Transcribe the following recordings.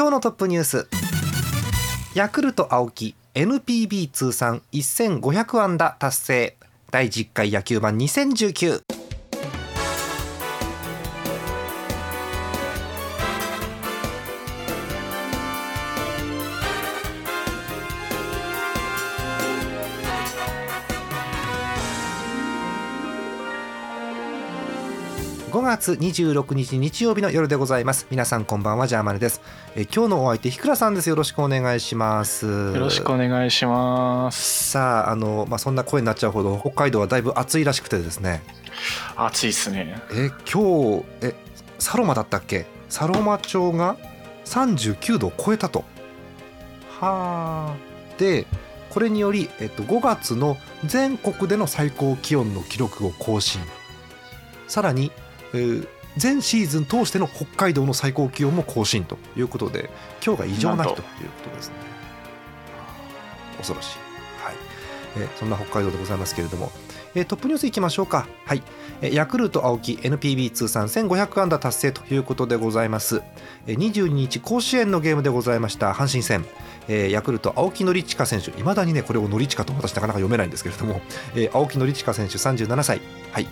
今日のトップニュース。ヤクルト青木 NPB 通算1500安打達成。第10回野球盤2019月26日日曜日の夜でございます皆さんこんばんはジャーマネですえ今日のお相手ひくらさんですよろしくお願いしますよろしくお願いします。さああの、まあ、そんな声になっちゃうほど北海道はだいぶ暑いらしくてですね暑いですね。え今日えサロマだったっけサロマ町が39度を超えたとはあでこれにより、えっと、5月の全国での最高気温の記録を更新さらに、えー全シーズン通しての北海道の最高気温も更新ということで今日が異常な日ということですね。恐ろしい、はい。えそんな北海道でございますけれども、えトップニュースいきましょうか。はい。ヤクルト青木 NPB 通算1500安打達成ということでございます。えー22日甲子園のゲームでございました。阪神戦。えーヤクルト青木宣親選手。いまだにねこれを宣親と私なかなか読めないんですけれども、えー青木宣親選手37歳。はい。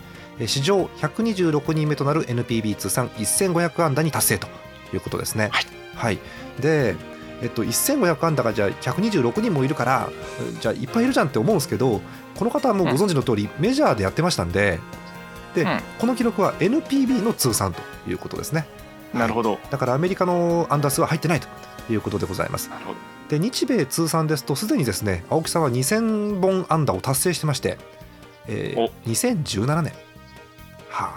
史上126人目となる NPB 通算1500安打に達成ということですね。はい、はい、でえっと、1500安打がじゃあ126人もいるからじゃあいっぱいいるじゃんって思うんですけどこの方はもうご存知の通り、メジャーでやってましたんでで、うん。この記録は NPB の通算ということですね。なるほど。だからアメリカのアンダー数は入ってないということでございます。なるほど。で日米通算ですとすでにですね青木さんは2000本安打を達成してまして、えーお。2017年は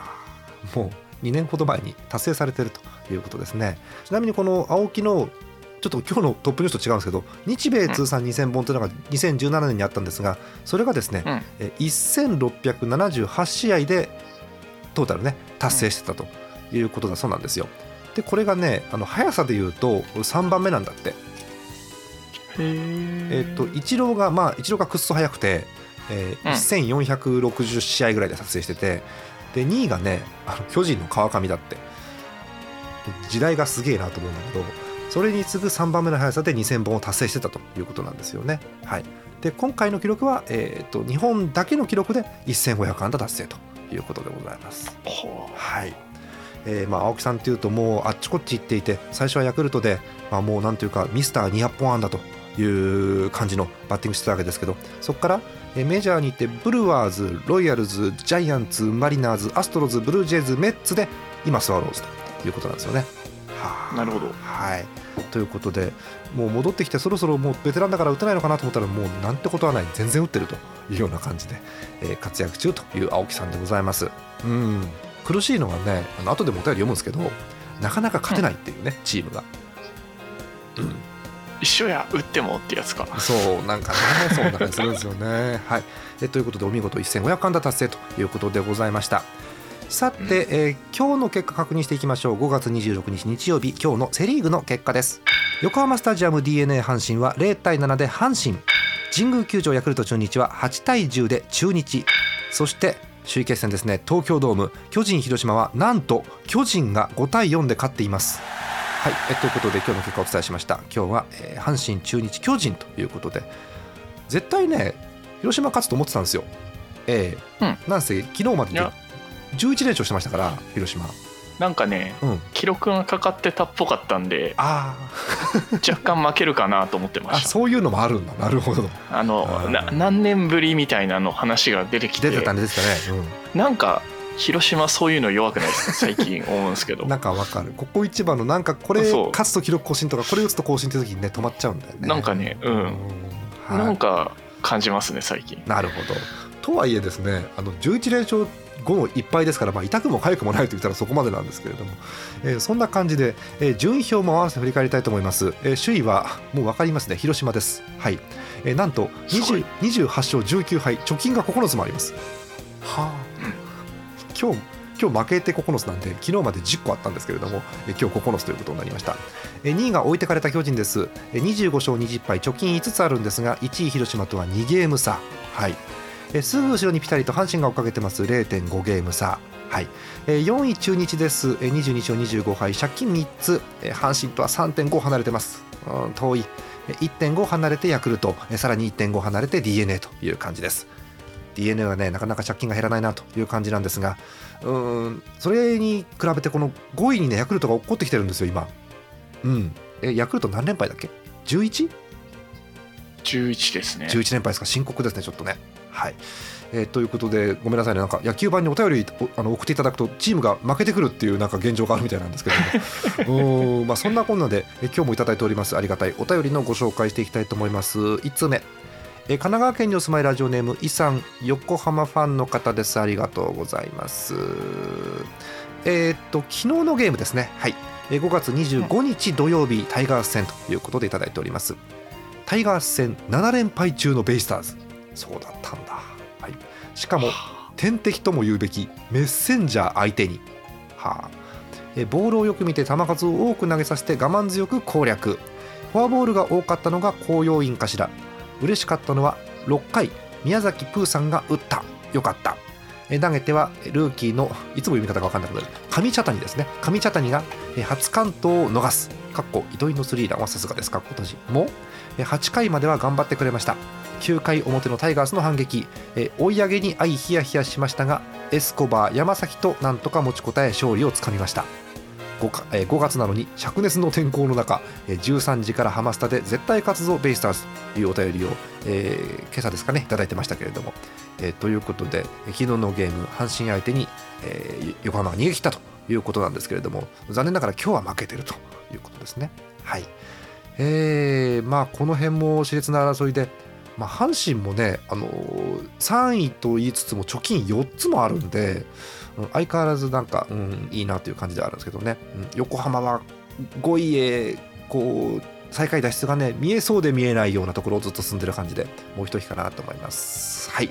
あもう2年ほど前に達成されているということですねちなみにこの青木のちょっと今日のトップニュースと違うんですけど日米通算2000本というのが2017年にあったんですがそれがですね、うん。え1678試合でトータルね達成してたということだそうなんですよ。でこれがねあの速さでいうと3番目なんだって。へえ。えっとイチローがまあイチローがくっそ速くて、えーうん1460試合ぐらいで達成しててで2位がねあの巨人の川上だって時代がすげえなと思うんだけどそれに次ぐ3番目の速さで2000本を達成してたということなんですよね。はい、で今回の記録は、えー、と日本だけの記録で1500安打達成ということでございます。はいえーまあ、青木さんというともうあっちこっち行っていて最初はヤクルトで、まあ、もうなんというかミスター200本安打という感じのバッティングしてたわけですけどそこからメジャーに行ってブルワーズロイヤルズジャイアンツマリナーズアストロズブルージェイズメッツで今スワローズということなんですよね。はあなるほどはいということでもう戻ってきてそろそろもうベテランだから打てないのかなと思ったらもうなんてことはない全然打ってるというような感じで、えー活躍中という青木さんでございます。うん苦しいのはねあの後でもお便り読むんですけどなかなか勝てないっていうね、チームが。うん一緒や打ってもってやつか。そうなんかねそんな感じするんですよね。はい、えということでお見事1500安打達成ということでございました。さて、えー今日の結果確認していきましょう。5月26日日曜日今日のセ・リーグの結果です。横浜スタジアム d n a 阪神は0対7で阪神。神宮球場ヤクルト中日は8対10で中日。そして首位決戦ですね。東京ドーム。巨人広島はなんと巨人が5対4で勝っていますはい、えということで今日の結果をお伝えしました。今日は、えー阪神中日巨人ということで絶対ね広島勝つと思ってたんですよ。ええうん。なんせ昨日まででいや。11連勝してましたから広島。なんかね、うん。記録がかかってたっぽかったんで、あ若干負けるかなと思ってました。そういうのもあるんだ。なるほど。あのな何年ぶりみたいなの話が出てきて。出てたね出てたね、なんか広島そういうの弱くないですか？最近思うんですけど。うん、なんかわかる。ここ一番のなんかこれ勝つと記録更新とかこれ打つと更新って時にね止まっちゃうんだよね。なんかねうん。はい。なんか感じますね最近。なるほど。とはいえですねあの11連勝5の1敗ですから、まあ、痛くも痒くもないと言ったらそこまでなんですけれども、えーそんな感じで、えー順位表も合わせて振り返りたいと思います、えー首位はもう分かりますね広島です。はい、えーなんとすごい。20 28勝19敗貯金が9つもあります。はあ今日今日負けて9つなんで昨日まで10個あったんですけれどもえ今日9つということになりました。え2位が置いてかれた巨人です。え25勝20敗貯金5つあるんですが1位広島とは2ゲーム差。はい。すぐ後ろにピタリと阪神が追っかけてます。0.5ゲーム差。はい。4位中日です。え22勝25敗借金3つ。阪神とは3.5離れてます。うん遠い。1.5離れてヤクルト。さらに1.5離れて d n a という感じです。D n a はねなかなか借金が減らないなという感じなんですがうーんそれに比べてこの5位にねヤクルトが落っこってきてるんですよ今。うん。えヤクルト何連敗だっけ？11?11 11ですね。連敗ですか？深刻ですねちょっとね。はい。えーということでごめんなさいね。なんか野球版にお便りおあの送っていただくとチームが負けてくるっていうなんか現状があるみたいなんですけども。うーんまあそんなこんなでえ今日もいただいております。ありがたいお便りのご紹介していきたいと思います。1通目えー神奈川県にお住まいラジオネームイさん横浜ファンの方です。ありがとうございます。えーっと昨日のゲームですね。はい。えー5月25日土曜日タイガース戦ということでいただいております。タイガース戦7連敗中のベイスターズ。そうだったんだ、はい、しかも天敵とも言うべきメッセンジャー相手に、はあ、えボールをよく見て球数を多く投げさせて我慢強く攻略。フォアボールが多かったのが紅葉院かしら嬉しかったのは6回宮崎プーさんが打った。よかった。投げてはルーキーのいつも読み方が分かんなくなる。上茶谷ですね。上茶谷が初完投を逃す。かっこ糸井のスリーランはさすがです。か今年も8回までは頑張ってくれました。9回表のタイガースの反撃。追い上げに相ヒヤヒヤしましたがエスコバー山崎となんとか持ちこたえ勝利をつかみました。5, 月なのに灼熱の天候の中えー13時からハマスタで絶対勝つぞベイスターズというお便りを、えー今朝ですかねいただいてましたけれども、えーということで昨日のゲーム阪神相手に、えー横浜が逃げ切ったということなんですけれども残念ながら今日は負けてるということですね。はい。えーまあこの辺も熾烈な争いでまあ、阪神もね、あのー3位と言いつつも貯金4つもあるんで、うん相変わらずなんか、うん、いいなという感じではあるんですけどね、うん横浜は5位へこう最下位脱出がね見えそうで見えないようなところをずっと進んでる感じでもう一息かなと思います。はい。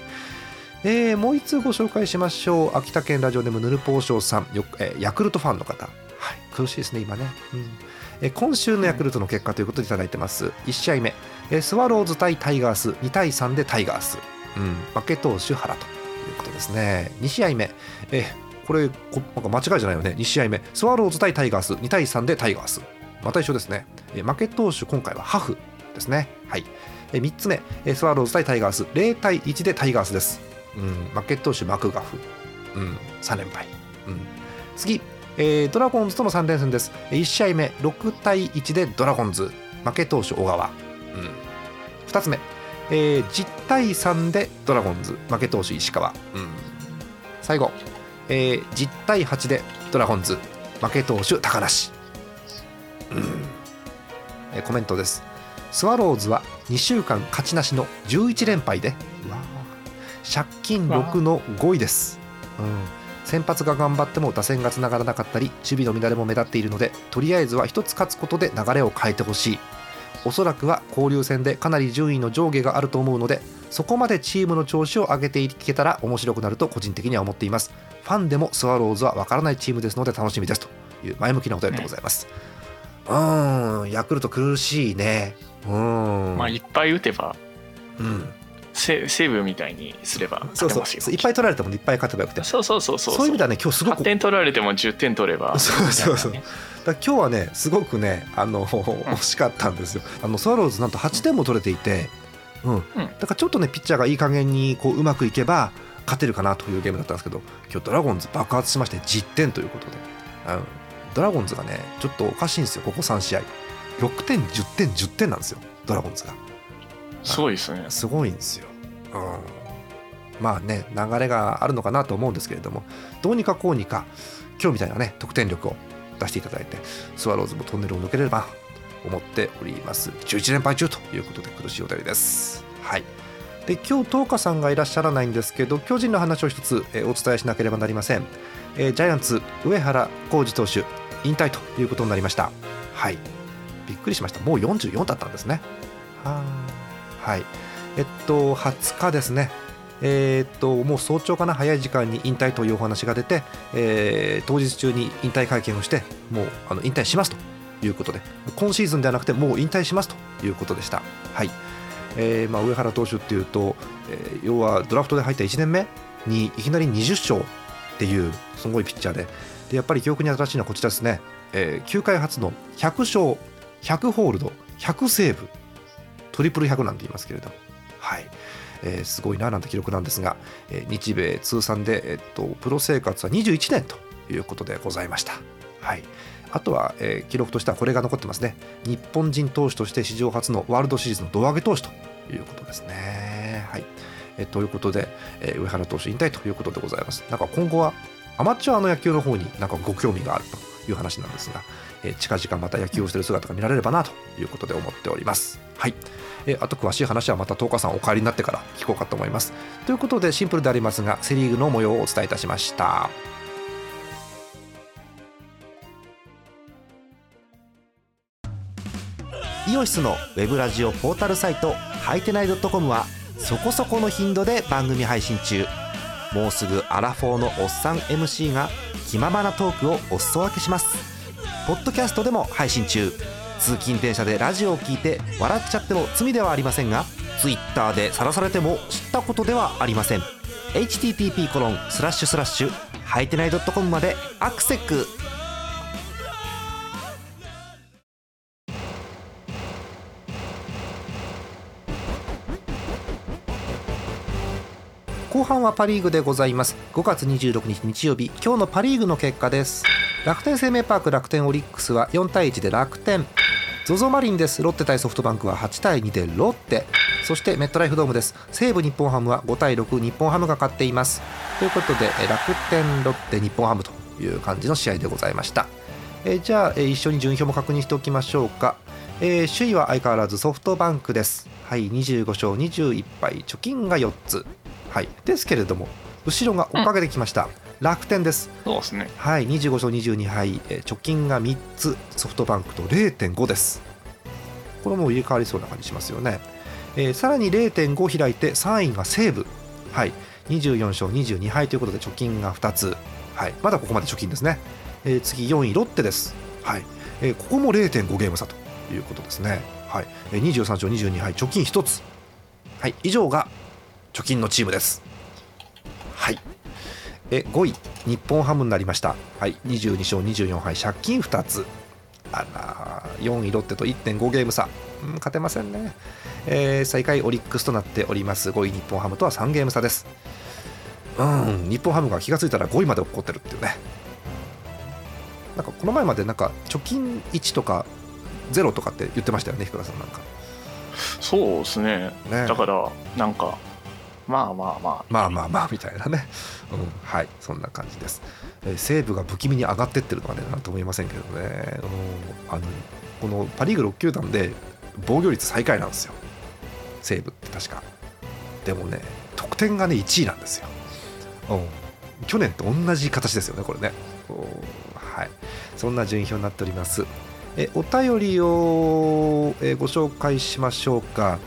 えーもう一通ご紹介しましょう。秋田県ラジオネームヌルポーショーさん。よ、えーヤクルトファンの方、はい、苦しいですね今ね、うん。えー今週のヤクルトの結果ということでいただいてます。1試合目。えースワローズ対タイガース。2対3でタイガース、うん、負け投手原と。ですね。2試合目、えこれこなんか間違いじゃないよね。2試合目。スワローズ対タイガース。2対3でタイガース。また一緒ですね、え負け投手今回はハフですね。はい、え3つ目、えスワローズ対タイガース。0対1でタイガースです、うん、負け投手マクガフ、うん、3連敗、うん、次。えードラゴンズとの3連戦です。1試合目、6対1でドラゴンズ、負け投手小川。うん、2つ目、えー10対3でドラゴンズ、負け投手石川。うん、最後、えー10対8でドラゴンズ、負け投手高梨。うんえーコメントです。スワローズは2週間勝ちなしの11連敗で、借金6の5位です。うん先発が頑張っても打線がつながらなかったり守備の乱れも目立っているのでとりあえずは一つ勝つことで流れを変えてほしいおそらくは交流戦でかなり順位の上下があると思うのでそこまでチームの調子を上げていけたら面白くなると個人的には思っています。ファンでもスワローズは分からないチームですので楽しみですという前向きなお便りでございます、うーんヤクルト苦しいね。うーん、まあいっぱい打てば。うん、セセーブみたいにすればそうそう。勝てますよ。そういっぱい取られてもいっぱい勝てばよ。くてそうそうそうそう。そういう意味ではね今日すごく8点取られても10点取れば。そうそうそうだ今日はねすごくねあの惜しかったんですよ。あのスワローズなんと8点も取れていて、うん。だからちょっとねピッチャーがいい加減にこううまくいけば勝てるかなというゲームだったんですけど今日ドラゴンズ爆発しまして10点ということで、うん、ドラゴンズがねちょっとおかしいんですよ。ここ3試合。6点10点10点なんですよ。ドラゴンズが。すごいですね。すごいんですよ、うん、まあね流れがあるのかなと思うんですけれどもどうにかこうにか今日みたいなね得点力を出していただいてスワローズもトンネルを抜ければと思っております。11連敗中ということで苦しいお便りです。はい。で今日東花さんがいらっしゃらないんですけど巨人の話を一つ、えお伝えしなければなりません、えージャイアンツ上原浩二投手引退ということになりました。はい。びっくりしました。もう44だったんですね。はい。えっと20日ですね。えーっともう早朝かな？早い時間に引退というお話が出て、えー当日中に引退会見をしてもうあの引退しますと。いうことで。今シーズンではなくてもう引退しますということでした。はい。えーまあ、上原投手っていうと、えー要はドラフトで入った1年目にいきなり20勝っていうすごいピッチャーで。でやっぱり記憶に新しいのはこちらですね、えー球界初の100勝100ホールド100セーブトリプル100なんて言いますけれども、はいえーすごいななんて記録なんですが、えー日米通算で、えっとプロ生活は21年ということでございました。はいあとは、えー記録としてはこれが残ってますね。日本人投手として史上初のワールドシリーズの胴上げ投手ということですね。はいえということで、え上原投手引退ということでございます。なんか今後はアマチュアの野球の方になんかご興味があるという話なんですが、えー近々また野球をしている姿が見られればなということで思っております。はいえーあと詳しい話はまた10日さんお帰りになってから聞こうかと思います。ということでシンプルでありますがセ・リーグの模様をお伝えいたしました。イオシスのウェブラジオポータルサイトハイテナイドットコムはそこそこの頻度で番組配信中もうすぐアラフォーのおっさん MC が気ままなトークをお裾分けします。ポッドキャストでも配信中。通勤電車でラジオを聞いて笑っちゃっても罪ではありませんが Twitter で晒されても知ったことではありません。http コロンスラッシュスラッシュはいてないドットコムまでアクセック後半はパ・リーグでございます。5月26日日曜日今日のパ・リーグの結果です。楽天生命パーク楽天オリックスは4対1で楽天。ZOZO マリンです。ロッテ対ソフトバンクは8対2でロッテ。そしてメットライフドームです。西武日本ハムは5対6日本ハムが勝っています。ということで楽天ロッテ日本ハムという感じの試合でございました。えじゃあ、一緒に順位表も確認しておきましょうか、えー首位は相変わらずソフトバンクです。はい25勝21敗貯金が4つ。はい。ですけれども後ろが追っかけてきました、楽天です。そうですね。はい。25勝22敗、えー貯金が3つ。ソフトバンクと0.5です。これもう入れ替わりそうな感じしますよね、えーさらに0.5開いて3位が西武。はい。24勝22敗ということで貯金が2つ。はい。まだここまで貯金ですね、えー次4位ロッテです。はい、えーここも0.5ゲーム差ということですね。はい、えー23勝22敗貯金1つ。はい。以上が貯金のチームです。はい。え5位日本ハムになりました。はい。22勝24敗借金2つ。あら4位ロッテと1.5ゲーム差、うん、勝てませんね、えー最下位オリックスとなっております。5位日本ハムとは3ゲーム差です。うん日本ハムが気がついたら5位まで落っこってるっていうね。なんかこの前までなんか貯金1とか0とかって言ってましたよね、福田さんなんか。そうですね。ね。だから、なんか、まあまあまあ。まあまあまあみたいなね、うん、はいそんな感じです、えー西武が不気味に上がってってるのはねなんとも言えませんけどね、うん、あのこのパ・リーグ6球団で防御率最下位なんですよ。西武って確か。でもね得点がね1位なんですよ、うん、去年と同じ形ですよねこれね、はい。そんな順位表になっております。えお便りを、えご紹介しましょうか、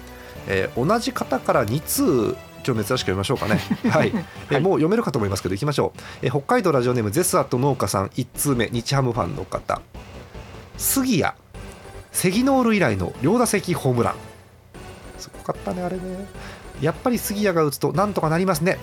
え同じ方から2通今日珍しく読みましょうかね。はい、えーもう読めるかと思いますけどいきましょう、えー北海道ラジオネームゼスアット農家さん1通目日ハムファンの方。杉谷セギノール以来の両打席ホームラン。すごかったねあれね。やっぱり杉谷が打つとなんとかなりますね。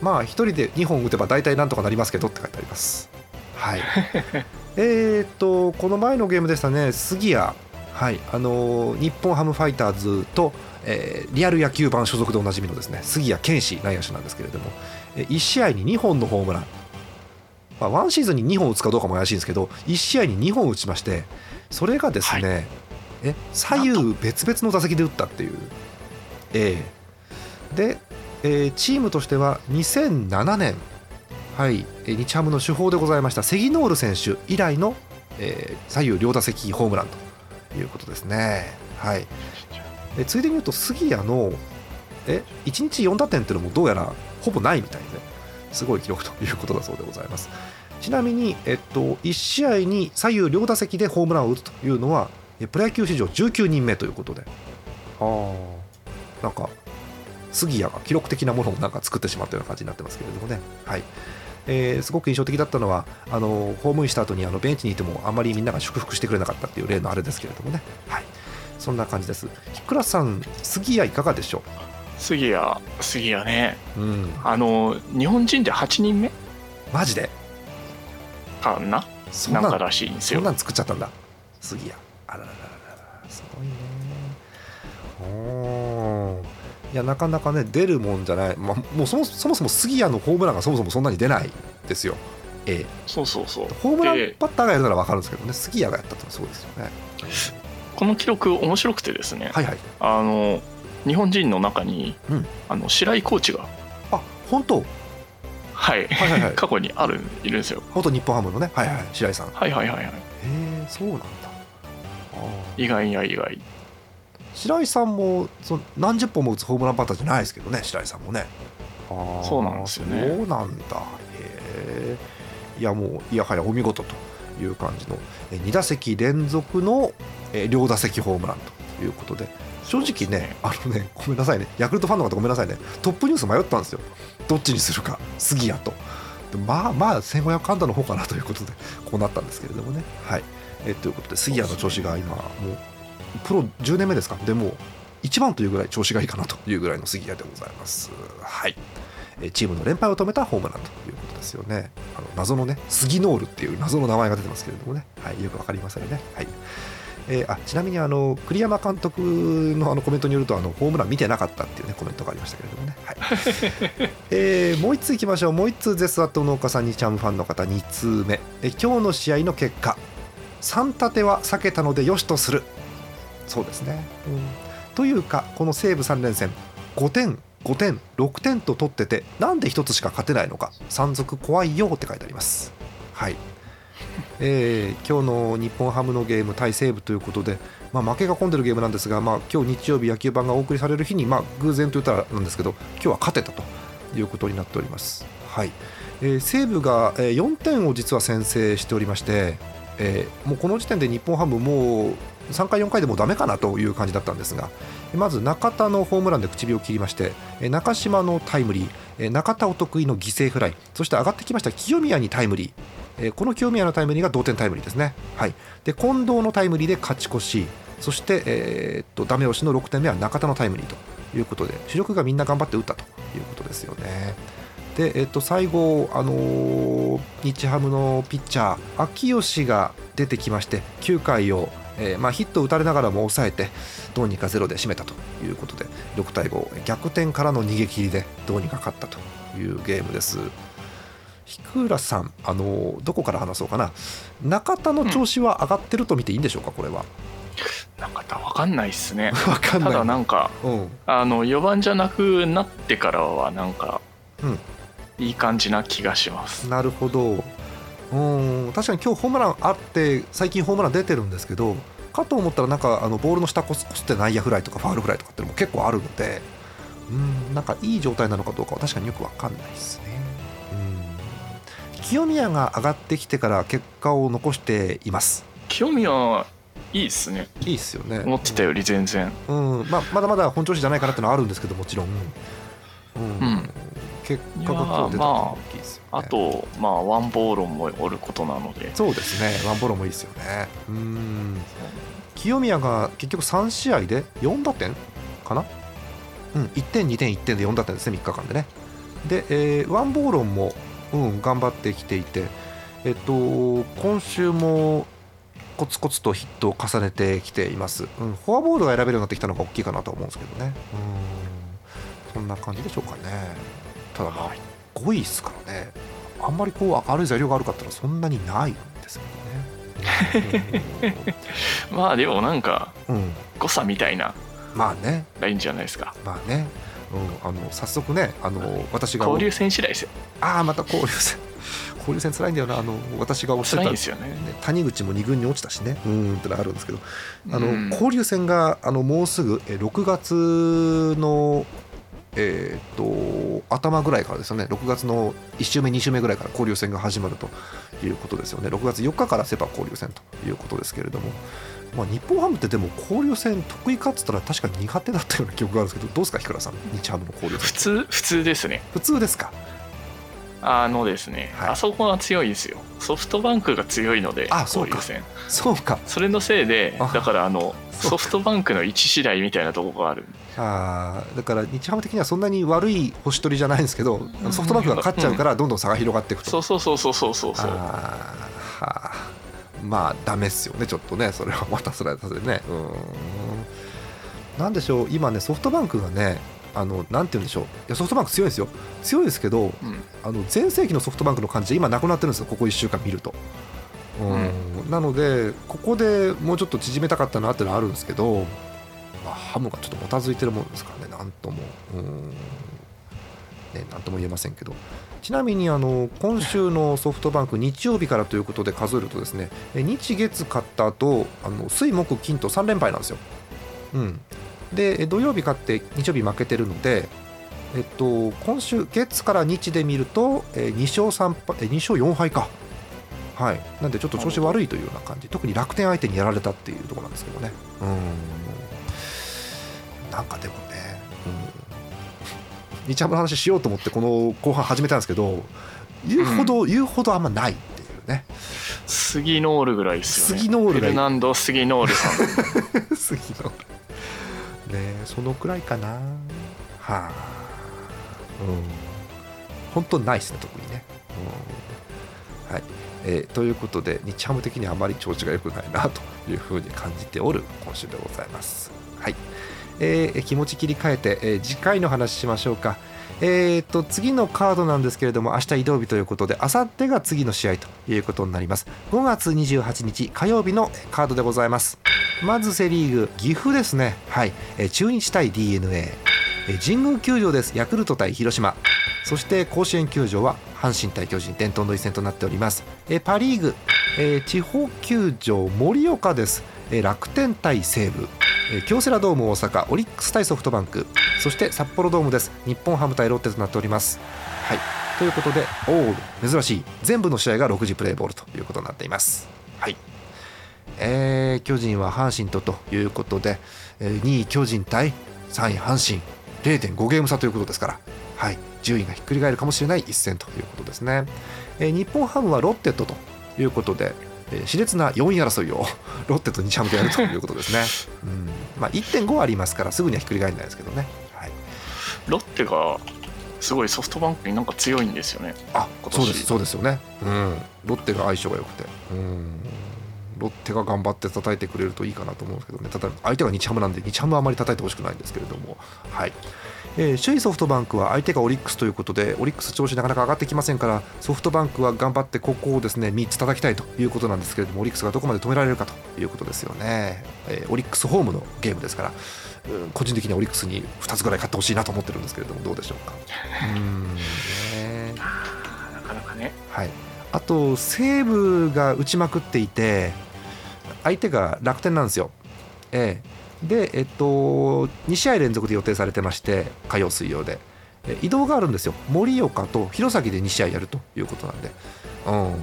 まあ1人で2本打てば大体なんとかなりますけどって書いてあります。はい。えーっとこの前のゲームでしたね。杉谷はい。あのー日本ハムファイターズと、えーリアル野球版所属でおなじみのですね杉谷拳士内野手なんですけれども、え1試合に2本のホームラン、まあ、1シーズンに2本打つかどうかも怪しいんですけど1試合に2本打ちましてそれがですね、え左右別々の打席で打ったっていう、ええ。で、えーチームとしては2007年はい、えー日ハムの主砲でございましたセギノール選手以来の、えー左右両打席ホームランということですね。はい、でついでに言うと杉谷のえ1日4打点っていうのもどうやらほぼないみたいですごい記録ということだそうでございます。ちなみに、えっと、1試合に左右両打席でホームランを打つというのはえプロ野球史上19人目ということで。ああなんか杉谷が記録的なものをなんか作ってしまったような感じになってますけれどもね。はい。えーすごく印象的だったのはあのホームインした後にあのベンチにいてもあまりみんなが祝福してくれなかったっていう例のあれですけれどもね、はい、そんな感じです。ひくらさん、杉谷いかがでしょ杉谷杉谷ね。う、うん、あの日本人で8人目？マジで？かな？そんなんからしいんですよ。そんなん作っちゃったんだ。杉谷。あららららら。すごいね。おー。いやなかなかね出るもんじゃない、まあ、もうそもそもそも杉谷のホームランがそもそもそんなに出ないですよ。ええ。そうそうそう。ホームランでバッターがやるなら分かるんですけどね。杉谷がやったってのはそうですよねこの記録面白くてですね、はいはい。あの日本人の中に、うん。あの白井コーチがあ本当？はい、はいはいはい。過去にあるいるんですよ。元日本ハムのね。はいはい白井さん。へはいはいはいはい。えそうなんだ。意外や意外。白井さんもその何十本も打つホームランバッターじゃないですけどね白井さんもね。そうなんですよね。そうなんだ。へえいやもういやはやお見事という感じの2打席連続の両打席ホームランということで正直ねあのねごめんなさいねヤクルトファンの方ごめんなさいねトップニュース迷ったんですよ。どっちにするか杉谷と。まあまあ1500安打の方かなということでこうなったんですけれどもね。はい。えということで杉谷の調子が今もうプロ10年目ですか？でも一番というぐらい調子がいいかなというぐらいの杉谷でございます。はい。チームの連敗を止めたホームランということですよね。あの謎のね、杉ノールっていう謎の名前が出てますけれどもね、はい、よくわかりませんね。はい。えーあちなみにあの栗山監督のあのコメントによるとあのホームラン見てなかったっていう、ね、コメントがありましたけれどもね、はい。えーもう1ついきましょう。もう1つゼスワット農家さんにチャンファンの方2通目。えー今日の試合の結果。3立ては避けたのでよしとする。そうですね、うん、というかこの西武3連戦5点5点6点と取っててなんで1つしか勝てないのか。山賊怖いよって書いてあります。はい。えー今日の日本ハムのゲーム対西武ということで、まあ、負けが込んでるゲームなんですが、まあ、今日日曜日野球版がお送りされる日に、まあ、偶然と言ったらなんですけど今日は勝てたということになっております。はい。えー西武が4点を実は先制しておりまして、えーもうこの時点で日本ハムもう3回、4回でもうダメかなという感じだったんですがまず中田のホームランで唇を切りまして中島のタイムリー中田お得意の犠牲フライそして上がってきました清宮にタイムリーこの清宮のタイムリーが同点タイムリーですね、はい、で近藤のタイムリーで勝ち越しそして、えーっとダメ押しの6点目は中田のタイムリーということで主力がみんな頑張って打ったということですよね。で、えっと最後、あのー日ハムのピッチャー秋吉が出てきまして9回を、えーまあ、ヒットを打たれながらも抑えてどうにかゼロで締めたということで6対5逆転からの逃げ切りでどうにか勝ったというゲームです。日倉さん、あのどこから話そうかな、中田の調子は上がってると見ていいんでしょうか、これは。なんか分かんないっすね わかんない。ただなんかうん、あの4番じゃなくなってからはなんか、うんいい感じな気がしますなるほど。うん、確かに今日ホームランあって、最近ホームラン出てるんですけど、かと思ったら、なんかあのボールの下こすって内野フライとかファウルフライとかってのも結構あるので、うん、なんかいい状態なのかどうかは確かによくわかんないですね。うん、清宮が上がってきてから結果を残しています。清宮はいいっすねいいっすよね。思ってたより全然うんまあ、まだまだ本調子じゃないかなっていうのはあるんですけどもちろん、うんうん結果が今日出たのは大きいですよね、あとまあワンボーロンもおることなので。そうですね。ワンボロもいいですよね。うん。清宮が結局3試合で4打点かな？うん1点2点1点で4打点ですね3日間でね。で、えーワンボーロンも、うん、頑張ってきていてえっと今週もコツコツとヒットを重ねてきています、うん、フォアボールが選べるようになってきたのが大きいかなとは思うんですけどね。うん。そんな感じでしょうかねただまあはい5位ですからね。あんまりこう明るい材料があるかったらそんなにないんですよね。まあでもなんか誤差みたいなまあね、ラインじゃないですか。まあね、うん、あの早速ね、あの私が交流戦次第ですよ。ああまた交流戦。交流戦辛いんだよな。あの私がおっしゃったですよね。ね谷口も2軍に落ちたしね。うーんってのがあるんですけど。あの、うん。交流戦があのもうすぐえ6月のえー、と頭ぐらいからですよね。6月の1週目2週目ぐらいから交流戦が始まるということですよね。6月4日からセ・パ交流戦ということですけれども、まあ、日本ハムってでも交流戦得意かっつったら確か苦手だったような記憶があるんですけどどうですか日倉さん？日ハムの交流戦。普通普通ですね。普通ですか？あのですね、はい。あそこは強いですよ。ソフトバンクが強いのであそうか。交流戦。そうか。それのせいであだからあのソフトバンクの位置次第みたいなところがある。あーだから日ハム的にはそんなに悪い星取りじゃないんですけどソフトバンクが勝っちゃうからどんどん差が広がっていくと。そうそうそうそうそうそうそう。あまあダメっすよねちょっとね。それはまたそれはそれでね。うーん。なんでしょう今ねソフトバンクがねあのなんて言うんでしょう。いやソフトバンク強いんですよ。強いですけどうん。あの全盛期のソフトバンクの感じで今なくなってるんですよここ1週間見ると。うんなのでここでもうちょっと縮めたかったなってのはあるんですけど、まあ、ハムがちょっともたついてるもんですからねなんともうんねなんとも言えませんけどちなみにあの今週のソフトバンク日曜日からということで数えるとですね日月勝った後あの水木金と3連敗なんですよ。うん、で土曜日勝って日曜日負けてるので、えっと、今週月から日で見ると、え2勝3敗え2勝4敗か。はい、なんでちょっと調子悪いというような感じ。特に楽天相手にやられたっていうところなんですけどね。うん。なんかでもね、うん、日ハムの話しようと思ってこの後半始めたんですけど言うほど、言うほどあんまないっていうね。杉ノールぐらいですよね。杉ノールがフェルナンド・杉ノールさん。次のねそのくらいかな。はあうん。本当にないですね特にね、うん。はいえーということで日ハム的にはあまり調子が良くないなというふうに感じておる今週でございます。はい、えー気持ち切り替えて、えー次回の話しましょうか。えー、と次のカードなんですけれども明日移動日ということで明後日が次の試合ということになります。5月28日火曜日のカードでございます。まずセ・リーグ岐阜ですね。はい、えー中日対 d n a え神宮球場です。ヤクルト対広島。そして甲子園球場は阪神対巨人伝統の一戦となっております。えパ・リーグ、えー地方球場盛岡です。えー楽天対西武。えー京セラドーム大阪オリックス対ソフトバンク。そして札幌ドームです。日本ハム対ロッテとなっております。はい。ということでおお珍しい。全部の試合が6時プレーボールということになっています。はい。えー巨人は阪神とということで、えー2位巨人対3位阪神。0.5ゲーム差ということですから、はい、順位がひっくり返るかもしれない一戦ということですね、えー日本ハムはロッテとということで、えー熾烈な4位争いをロッテと日ハムでやるということですね、うん。まあ、1.5ありますからすぐにはひっくり返らないですけどね、はい、ロッテがすごいソフトバンクになんか強いんですよね。あそうですそうですよね、うん、ロッテが相性が良くて、うん、ロッテが頑張って叩いてくれるといいかなと思うんですけどね。ただ相手が日ハムなんで日ハムはあまり叩いてほしくないんですけれども。はいえー首位ソフトバンクは相手がオリックスということでオリックス調子なかなか上がってきませんからソフトバンクは頑張ってここをですね3つ叩きたいということなんですけれどもオリックスがどこまで止められるかということですよね、えーオリックスホームのゲームですからうん個人的にはオリックスに2つぐらい勝ってほしいなと思ってるんですけれどもどうでしょうか？うん。ねなかなかね。はい、あと西武が打ちまくっていて相手が楽天なんですよ。ええで、えっと、2試合連続で予定されてまして火曜水曜で。え移動があるんですよ。盛岡と弘前で2試合やるということなんで、うん、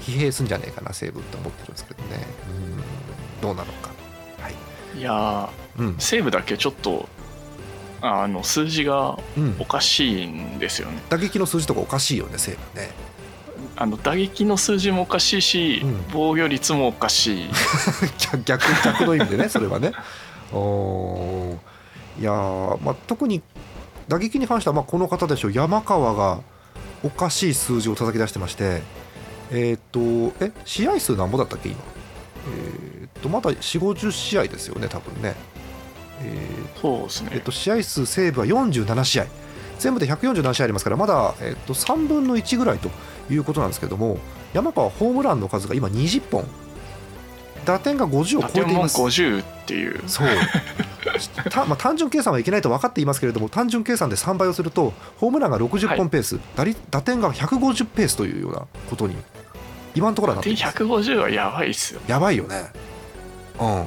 疲弊すんじゃねえかな西武って思ってるんですけどね、うん、どうなのか。はい。いやうん。ー西武だけちょっとあの数字がうん。お、かしいんですよね。打撃の数字とかおかしいよね西武ね。あの打撃の数字もおかしいし、うん。防御率もおかしい。逆逆逆の意味でねそれはね。おー。いやー、まあ、特に打撃に関してはまあこの方でしょう。山川がおかしい数字を叩き出してましてえーっ、とえ試合数なんぼだったっけ今？えーっとまだ4 5 0試合ですよね多分ね。えーそうですね。えっと、試合数西武は47試合。全部で147試合ありますからまだ、えっと、3分の1ぐらいということなんですけども山川ホームランの数が今20本打点が50を超えています。50っていう。そう。た、まあ、単純計算はいけないと分かっていますけれども単純計算で3倍をするとホームランが60本ペース、打率打点が150ペースというようなことに今のところはなってます。150はやばいっすよ。やばいよね。うん。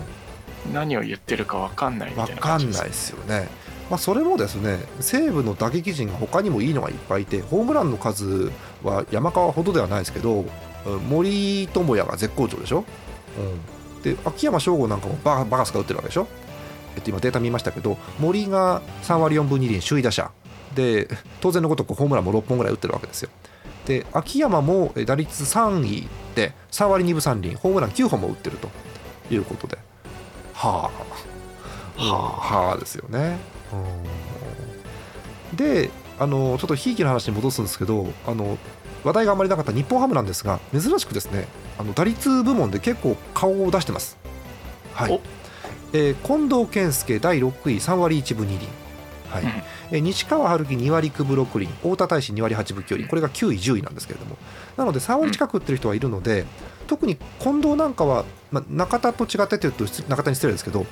何を言ってるか分かんないみたい分な感じです。かんないですよね。まあ、それもですね西武の打撃陣が他にもいいのがいっぱいいてホームランの数は山川ほどではないですけど森友哉が絶好調でしょ、うん、で秋山翔吾なんかもババカスカ打ってるわけでしょ、えっと、今データ見ましたけど森が3割4分2厘首位打者。で当然のごとくホームランも6本ぐらい打ってるわけですよ。で秋山も打率3位で3割2分3厘。ホームラン9本も打ってると。いうことで。はあ。はあはあですよね。であのちょっとひいきの話に戻すんですけどあの話題があまりなかった日本ハムなんですが珍しくですねあの打率部門で結構顔を出してます。はい。えー、近藤健介第6位3割1分2厘、はい。えー、西川春樹2割9分6厘。太田大使2割8分9厘。これが9位10位なんですけれども。なので3割近く打ってる人はいるので、特に近藤なんかは、まあ、中田と違ってというと中田に失礼ですけど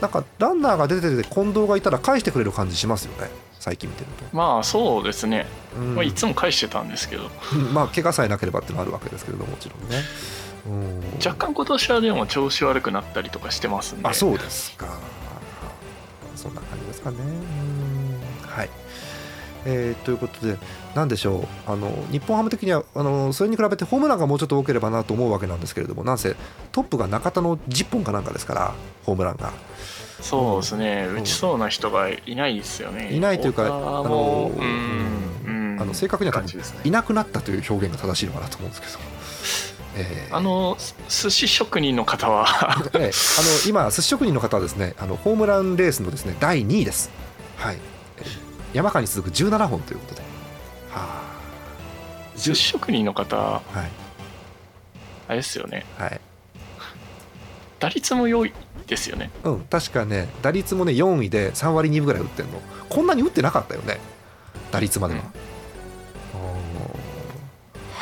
なんかランナーが出てて近藤がいたら返してくれる感じしますよね。最近見てると。まあそうですね、うん、まあ、いつも返してたんですけど。まあ怪我さえなければっていうのはあるわけですけれどもちろんね、うん、若干今年はでも調子悪くなったりとかしてますんで。あそうですか。そんな感じですかね。はいえー、ということで、なんでしょうあの日本ハム的にはあのそれに比べてホームランがもうちょっと多ければなと思うわけなんですけれどもなんせトップが中田の10本かなんかですからホームランが。そうですね、打ちそうな人がいないですよね。いないというか、あの、うん、あの正確にはね、いなくなったという表現が正しいのかなと思うんですけど。えー、あの寿司職人の方は えー、あの今寿司職人の方はですねあのホームランレースのですね第2位です。はい。山川に続く17本ということで。はあ。寿司職人の方、はい、あれですよね。はい。打率も良いですよね。うん確かね打率もね4位で3割2分ぐらい打ってんの。こんなに打ってなかったよね。打率までは、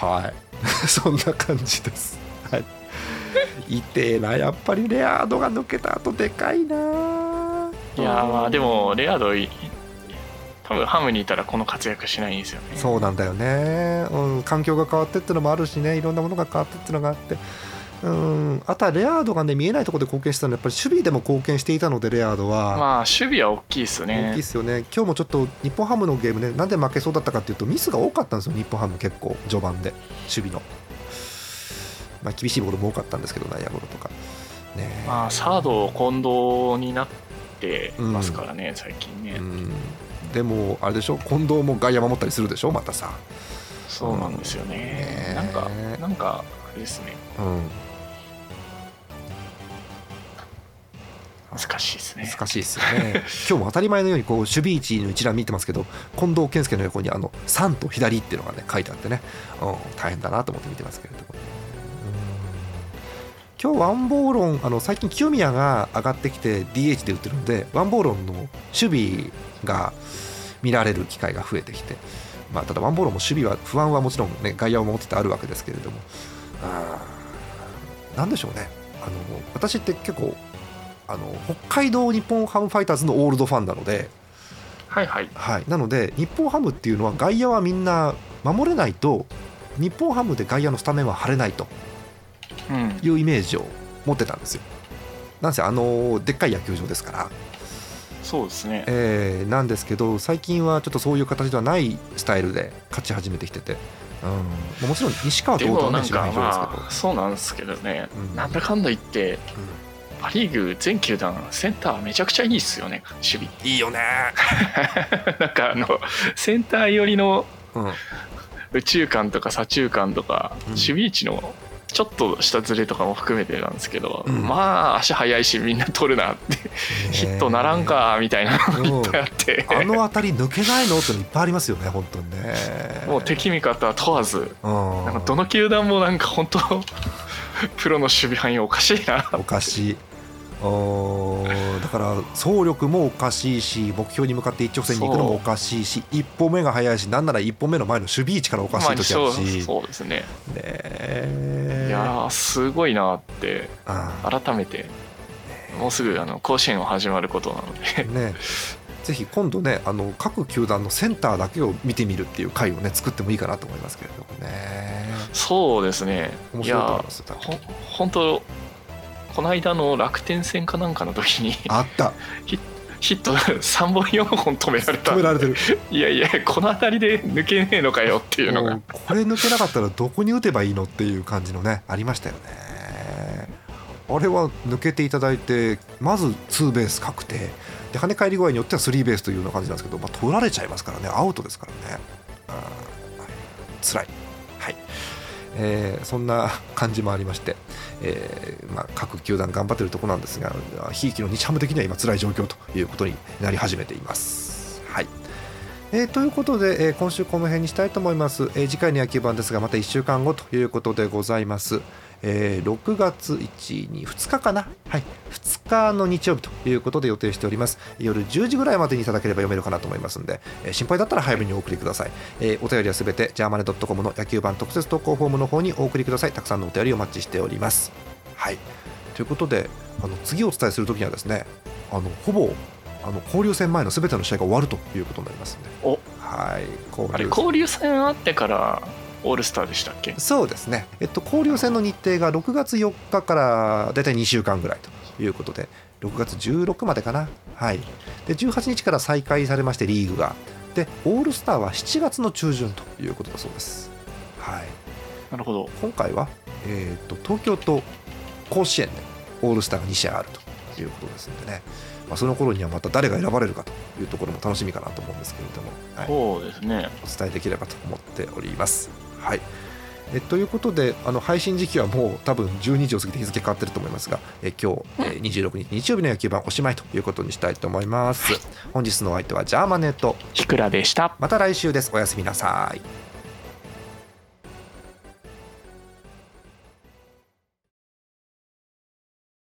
うん、はい。そんな感じです。はい。痛えなやっぱりレアードが抜けた後でかいないやまあでもレアード多分ハムにいたらこの活躍しないんですよね。そうなんだよね、うん、環境が変わってってのもあるしね。いろんなものが変わってってのがあって。うんあとはレアードがね見えないところで貢献したのはやっぱり守備でも貢献していたのでレアードは。まあ守備は大きいですよね。大きいですよね。今日もちょっと日本ハムのゲームねなんで負けそうだったかっていうとミスが多かったんですよ日本ハム結構序盤で。守備の。まあ厳しいボールも多かったんですけど内野ゴロとか。ね。まあサード近藤になってますからね、うん、最近ね、うん、でもあれでしょ？近藤も外野守ったりするでしょ？またさ。そうなんですよね、ね、なんかなんかあれですね。うん。難しいですね。難しいですよね。今日も当たり前のようにこう守備位置の一覧見てますけど近藤健介の横にあの3と左っていうのがね書いてあってね、うん、大変だなと思って見てますけれども、今日ワンボーロンあの最近清宮が上がってきて DH で打ってるんでワンボーロンの守備が見られる機会が増えてきて、まあ、ただワンボーロンも守備は不安はもちろんね外野を持っててあるわけですけれどもあなんでしょうね。あの私って結構あの北海道日本ハムファイターズのオールドファンなので、はいはい、はい、なので日本ハムっていうのは外野はみんな守れないと日本ハムで外野のスタメンは張れないというイメージを持ってたんですよ。なんせあのでっかい野球場ですから。そうですね、えー、なんですけど最近はちょっとそういう形ではないスタイルで勝ち始めてきてて、うん、もちろん西川とはね、まあ、そうなんですけどね、うん、なんだかんだ言って、うん。パ・リーグ全球団センターめちゃくちゃいいっすよね守備。いいよね。なんかあのセンター寄りの宇宙間とか左中間とか、守備位置のちょっとしたずれとかも含めてなんですけど、うん、まあ足速いしみんな取るなって ヒットならんかみたいなのがいっぱいあって。あの辺り抜けないのっていっぱいありますよね本当にね。もう敵味方問わずなんかどの球団もなんか本当プロの守備範囲おかしいなおかしいだから走力もおかしいし目標に向かって一直線に行くのもおかしいし一歩目が速いしなんなら一歩目の前の守備位置からおかしい時あるし、そうですね。ねいやすごいなって改めてもうすぐあの甲子園は始まることなので。ねぜひ今度ねあの各球団のセンターだけを見てみるっていう回をね作ってもいいかなと思いますけれどもね。そうですね。面白いと思います本当この間の楽天戦かなんかの時にあった。ヒット3本4本止められた。止められてる。いやいやこの辺りで抜けねえのかよっていうのが。これ抜けなかったらどこに打てばいいのっていう感じのねありましたよね。あれは抜けていただいてまずツーベース確定。で跳ね返り具合によってはスリーベースというような感じなんですけど、まあ、取られちゃいますからね。アウトですからね。辛い。はい、えー、そんな感じもありまして、えーまあ、各球団頑張ってるところなんですがひいきの日ハム的には今辛い状況ということになり始めています。はい。えー、ということで、え、今週この辺にしたいと思います、え、次回の野球盤ですがまた1週間後ということでございます。えー、6月1、2、2日かな、はい、2日の日曜日ということで予定しております。夜10時ぐらいまでにいただければ読めるかなと思いますので、えー、心配だったら早めにお送りください。えー、お便りはすべてジャーマネドットコムの野球版特設投稿フォームの方にお送りください。たくさんのお便りお待ちしております。はい、ということで、あの次お伝えするときにはですね、あのほぼあの交流戦前のすべての試合が終わるということになりますので、はい、交流交流戦あってからオールスターでしたっけ？そうですね、えっと、交流戦の日程が6月4日から大体2週間ぐらいということで6月16までかな。はい。で18日から再開されましてリーグが。でオールスターは7月の中旬ということだそうです。はい。なるほど。今回は、えーと、と東京と甲子園でオールスターが2試合あるということですのでね。まあ、その頃にはまた誰が選ばれるかというところも楽しみかなと思うんですけれども、はい、そうですね。お伝えできればと思っております。はい。えということであの配信時期はもう多分12時を過ぎて日付変わってると思いますがえ今日、えー、26日日曜日の野球盤おしまいということにしたいと思います、本日のお相手はジャーマネットひくらでした。また来週です。おやすみなさい